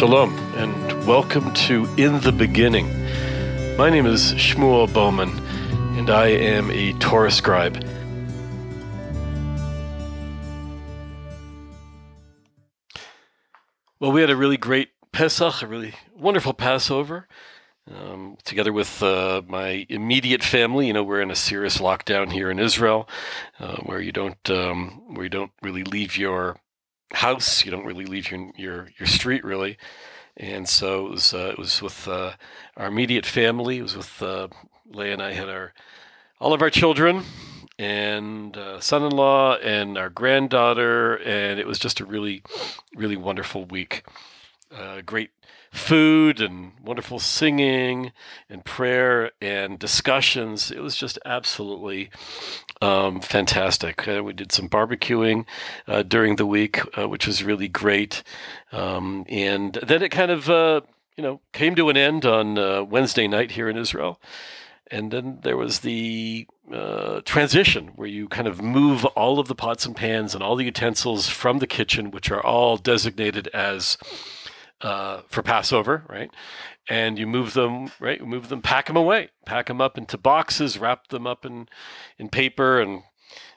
Shalom, and welcome to In the Beginning. My name is Shmuel Bowman, and I am a Torah scribe. Well, we had a really great Pesach, a really wonderful Passover, um, together with uh, my immediate family. You know, we're in a serious lockdown here in Israel, uh, where you don't um, where you don't really leave your house. You don't really leave your your, your street really, and so it was uh, it was with uh, our immediate family. It was with uh, Leah and I had our all of our children and uh, son-in-law and our granddaughter, and it was just a really really wonderful week. Uh, great food and wonderful singing and prayer and discussions. It was just absolutely um, fantastic. Uh, we did some barbecuing uh, during the week, uh, which was really great. Um, and then it kind of, uh, you know, came to an end on uh, Wednesday night here in Israel. And then there was the uh, transition where you kind of move all of the pots and pans and all the utensils from the kitchen, which are all designated as uh, for Passover, right? And you move them, right? You move them, pack them away, pack them up into boxes, wrap them up in in paper, and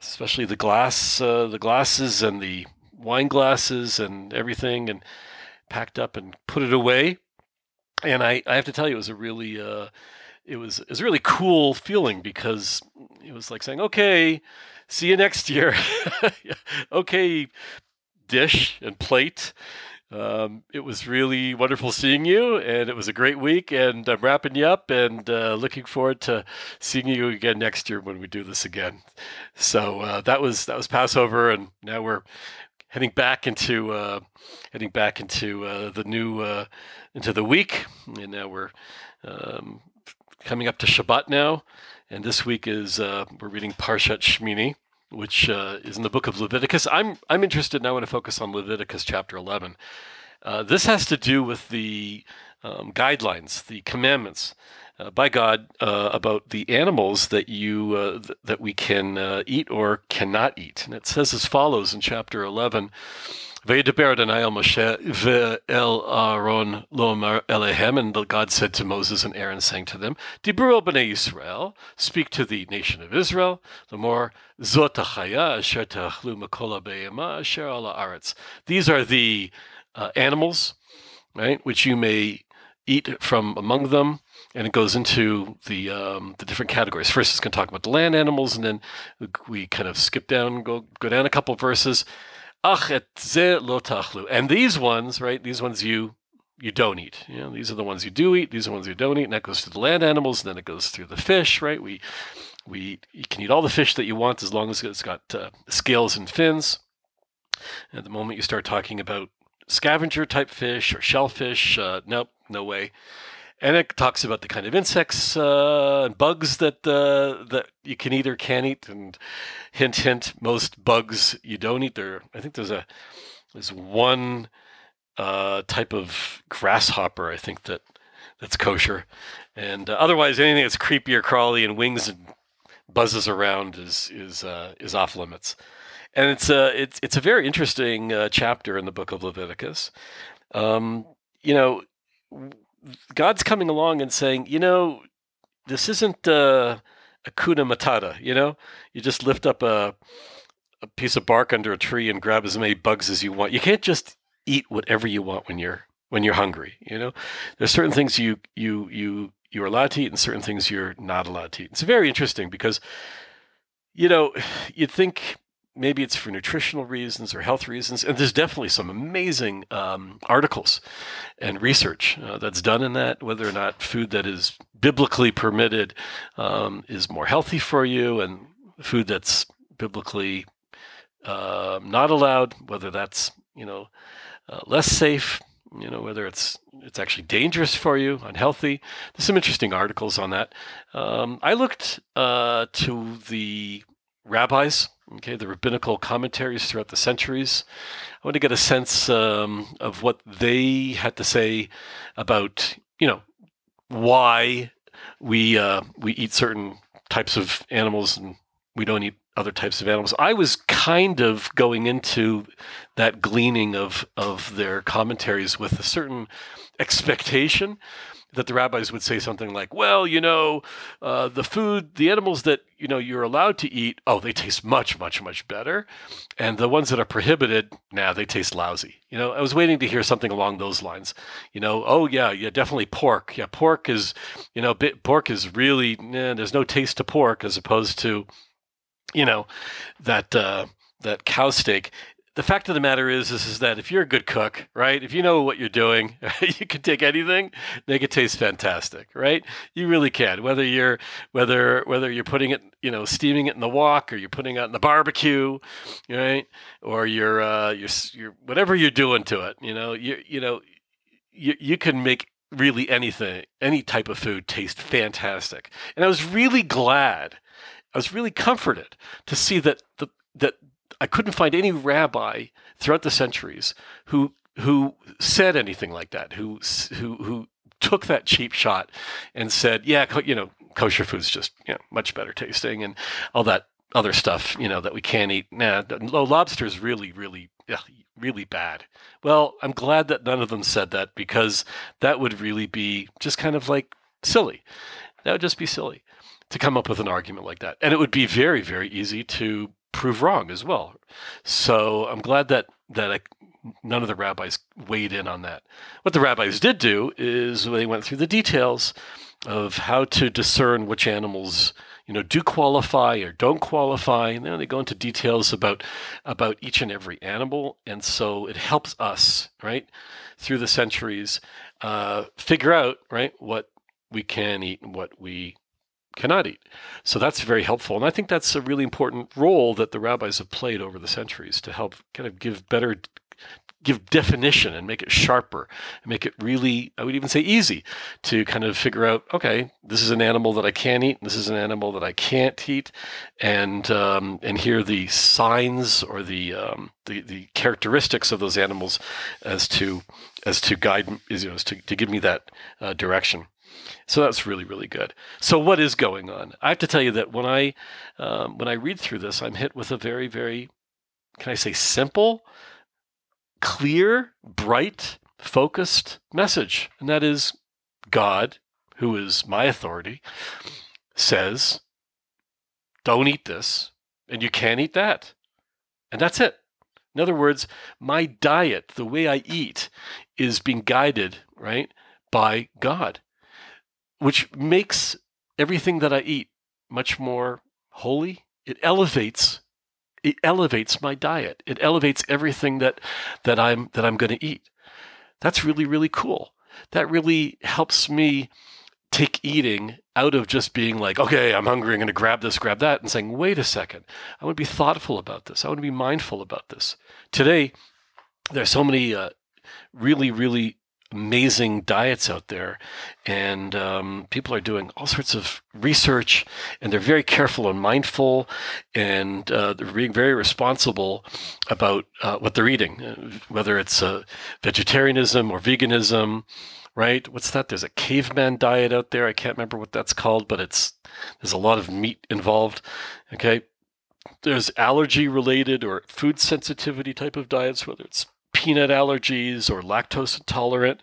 especially the glass, uh, the glasses and the wine glasses and everything, and packed up and put it away. And I, I have to tell you, it was a really, uh, it was, it was a really cool feeling because it was like saying, okay, see you next year. okay, dish and plate um, it was really wonderful seeing you, and it was a great week. And I'm wrapping you up, and uh, looking forward to seeing you again next year when we do this again. So uh, that was that was Passover, and now we're heading back into uh, heading back into uh, the new uh, into the week, and now we're um, coming up to Shabbat now. And this week is uh, we're reading Parshat Shmini which uh, is in the book of Leviticus. I'm I'm interested now. I want to focus on Leviticus chapter 11. Uh, this has to do with the um, guidelines, the commandments uh, by God uh, about the animals that you uh, th- that we can uh, eat or cannot eat. And it says as follows in chapter 11. Ve'yedaber Adonai el Moshe ve'el Aaron lo'amar elehem. And God said to Moses and Aaron, saying to them, el b'nei Yisrael, speak to the nation of Israel, the more makola be'ema asher ala aretz. These are the uh, animals, right, which you may eat from among them. And it goes into the um, the different categories. First, it's going to talk about the land animals, and then we kind of skip down, go go down a couple verses, Ach et ze lo tachlu. And these ones, right? These ones you you don't eat. You know, these are the ones you do eat. These are the ones you don't eat. And that goes to the land animals. And then it goes through the fish, right? We we you can eat all the fish that you want as long as it's got uh, scales and fins. At the moment you start talking about scavenger type fish or shellfish, uh, nope, no way and it talks about the kind of insects uh, and bugs that uh, that you can eat or can't eat. And hint, hint, most bugs you don't eat. There, I think there's a there's one uh, type of grasshopper I think that that's kosher, and uh, otherwise anything that's creepy or crawly and wings and buzzes around is is uh, is off limits. And it's a uh, it's it's a very interesting chapter in the book of Leviticus. Um, you know God's coming along and saying, you know, this isn't uh, hakuna matata. You know, you just lift up a a piece of bark under a tree and grab as many bugs as you want. You can't just eat whatever you want when you're when you're hungry. You know, there's certain things you you you you're allowed to eat and certain things you're not allowed to eat. It's very interesting because you know you'd think maybe it's for nutritional reasons or health reasons. And there's definitely some amazing um, articles and research uh, that's done in that, whether or not food that is biblically permitted um, is more healthy for you, and food that's biblically uh, not allowed, whether that's you know uh, less safe. You know whether it's it's actually dangerous for you, unhealthy. There's some interesting articles on that. Um, I looked uh, to the rabbis okay, the rabbinical commentaries throughout the centuries. I want to get a sense um, of what they had to say about, you know, why we uh, we eat certain types of animals and we don't eat other types of animals. I was kind of going into that gleaning of of their commentaries with a certain expectation that the rabbis would say something like, "Well, you know, uh, the food, the animals that you know you're allowed to eat, oh, they taste much, much, much better, and the ones that are prohibited, nah, they taste lousy." You know, I was waiting to hear something along those lines. You know, oh yeah, yeah, definitely pork. Yeah, pork is, you know, bit, pork is really, nah, there's no taste to pork as opposed to, you know, that. Uh, that cow steak the fact of the matter is, is, is that if you're a good cook, right? If you know what you're doing, you can take anything, make it taste fantastic, right? You really can. Whether you're whether whether you're putting it, you know, steaming it in the wok, or you're putting it in the barbecue, right? Or you're uh, you're you're whatever you're doing to it, you know, you you know, you you can make really anything, any type of food taste fantastic. And I was really glad, I was really comforted to see that the that I couldn't find any rabbi throughout the centuries who who said anything like that, who who who took that cheap shot and said, yeah, you know, kosher food's just you know much better tasting and all that other stuff, you know, that we can't eat. Nah, lobster is really, really, really bad. Well, I'm glad that none of them said that because that would really be just kind of like silly. That would just be silly to come up with an argument like that. And it would be very, very easy to prove wrong as well. So I'm glad that that I, none of the rabbis weighed in on that. What the rabbis did do is they went through the details of how to discern which animals you know do qualify or don't qualify and then they go into details about about each and every animal and so it helps us right through the centuries uh, figure out right what we can eat and what we cannot eat. So that's very helpful. And I think that's a really important role that the rabbis have played over the centuries to help kind of give better give definition and make it sharper and make it really i would even say easy to kind of figure out okay this is an animal that i can eat and this is an animal that i can't eat and um, and here the signs or the, um, the the characteristics of those animals as to as to guide you know, as to, to give me that uh, direction so that's really, really good. So what is going on? I have to tell you that when I um, when I read through this, I'm hit with a very, very, can I say, simple, clear, bright, focused message, and that is God, who is my authority, says, "Don't eat this, and you can't eat that," and that's it. In other words, my diet, the way I eat, is being guided right by God which makes everything that I eat much more holy. It elevates it elevates my diet. It elevates everything that that I'm that I'm going to eat. That's really really cool. That really helps me take eating out of just being like, okay, I'm hungry, I'm going to grab this, grab that, and saying, wait a second, I want to be thoughtful about this. I want to be mindful about this. Today, there's so many uh, really, really amazing diets out there, and um, people are doing all sorts of research, and they're very careful and mindful, and uh, they're being very responsible about uh, what they're eating, uh, whether it's uh, vegetarianism or veganism. Right? What's that? There's a caveman diet out there. I can't remember what that's called, but it's there's a lot of meat involved. Okay, there's allergy related or food sensitivity type of diets, whether it's peanut allergies or lactose intolerant.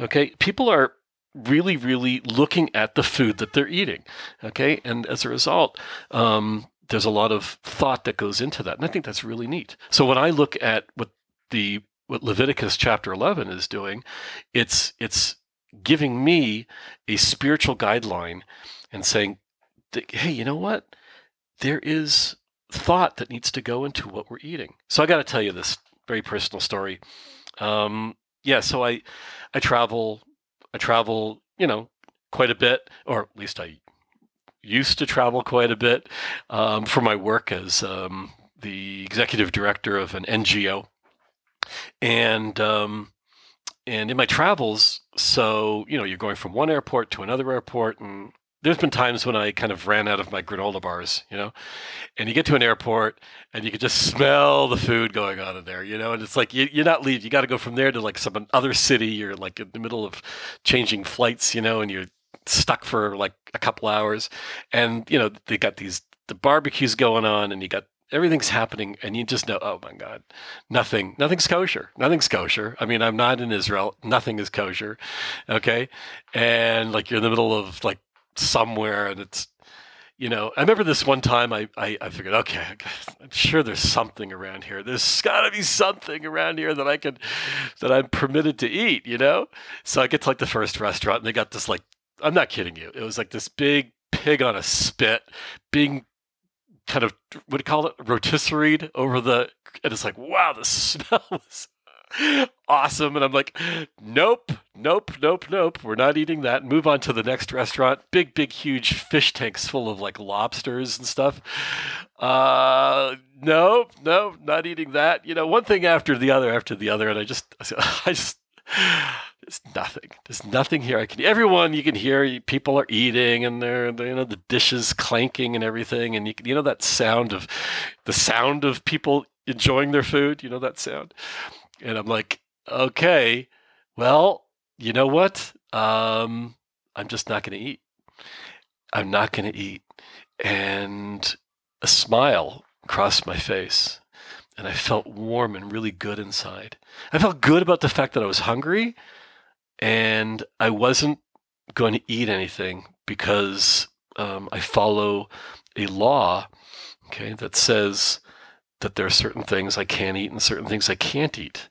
Okay, people are really, really looking at the food that they're eating. Okay, and as a result, um, there's a lot of thought that goes into that, and I think that's really neat. So when I look at what the what Leviticus chapter 11 is doing, it's it's giving me a spiritual guideline and saying, hey, you know what? There is thought that needs to go into what we're eating. So I got to tell you this very personal story. Um, yeah, so I I travel I travel you know quite a bit, or at least I used to travel quite a bit um, for my work as um, the executive director of an NGO, and um, and in my travels, so you know you're going from one airport to another airport, and there's been times when I kind of ran out of my granola bars, you know, and you get to an airport and you can just smell the food going on in there, you know, and it's like you, are not leave. You got to go from there to like some other city. You're like in the middle of changing flights, you know, and you're stuck for like a couple hours, and you know they got these the barbecue's going on, and you got everything's happening, and you just know, oh my god, nothing, nothing's kosher, nothing's kosher. I mean, I'm not in Israel, nothing is kosher, okay, and like you're in the middle of like somewhere, and it's you know, I remember this one time I, I, I, figured, okay, I'm sure there's something around here. There's got to be something around here that I can, that I'm permitted to eat, you know? So I get to like the first restaurant and they got this like, I'm not kidding you. It was like this big pig on a spit being kind of, what do you call it? Rotisserie over the, and it's like, wow, the smell was awesome. And I'm like, nope, nope, nope, nope. We're not eating that. Move on to the next restaurant. Big, big, huge fish tanks full of like lobsters and stuff. Uh, no, no, not eating that. You know, one thing after the other after the other. And I just, I just, there's nothing. There's nothing here. I can. Everyone you can hear. People are eating, and they're, they're, you know the dishes clanking and everything, and you can, you know that sound of the sound of people enjoying their food. You know that sound. And I'm like, okay, well, you know what? Um, I'm just not going to eat. I'm not going to eat. And a smile crossed my face. And I felt warm and really good inside. I felt good about the fact that I was hungry and I wasn't going to eat anything because um, I follow a law, okay, that says that there are certain things I can eat and certain things I can't eat.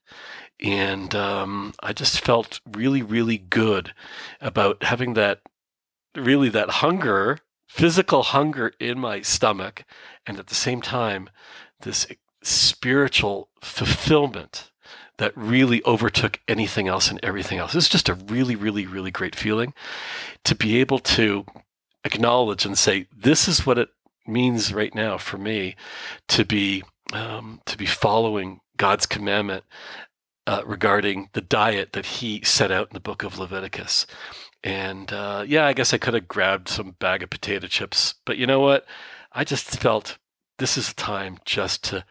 And um, I just felt really, really good about having that, really that hunger, physical hunger in my stomach, and at the same time, this spiritual fulfillment that really overtook anything else and everything else. It's just a really, really, really great feeling to be able to acknowledge and say, this is what it means right now for me to be um, to be following God's commandment uh, regarding the diet that He set out in the book of Leviticus. And uh, yeah, I guess I could have grabbed some bag of potato chips, but you know what? I just felt this is a time just to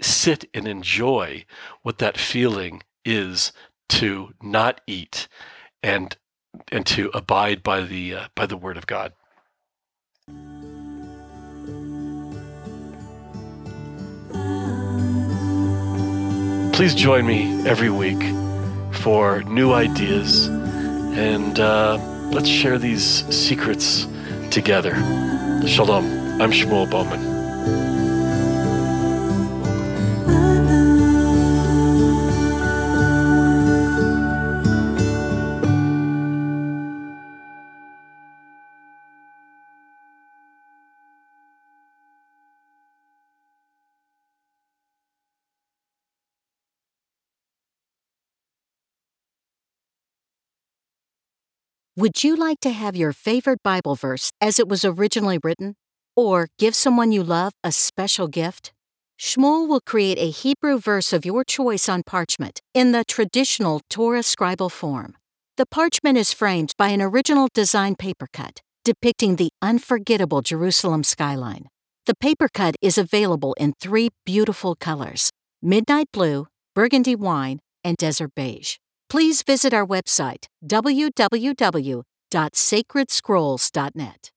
sit and enjoy what that feeling is to not eat and and to abide by the uh, by the word of God. Please join me every week for new ideas and uh, let's share these secrets together. Shalom. I'm Shmuel Bowman. Would you like to have your favorite Bible verse as it was originally written? Or give someone you love a special gift? Shmuel will create a Hebrew verse of your choice on parchment in the traditional Torah scribal form. The parchment is framed by an original design paper cut depicting the unforgettable Jerusalem skyline. The paper cut is available in three beautiful colors midnight blue, burgundy wine, and desert beige please visit our website, www.sacredscrolls.net.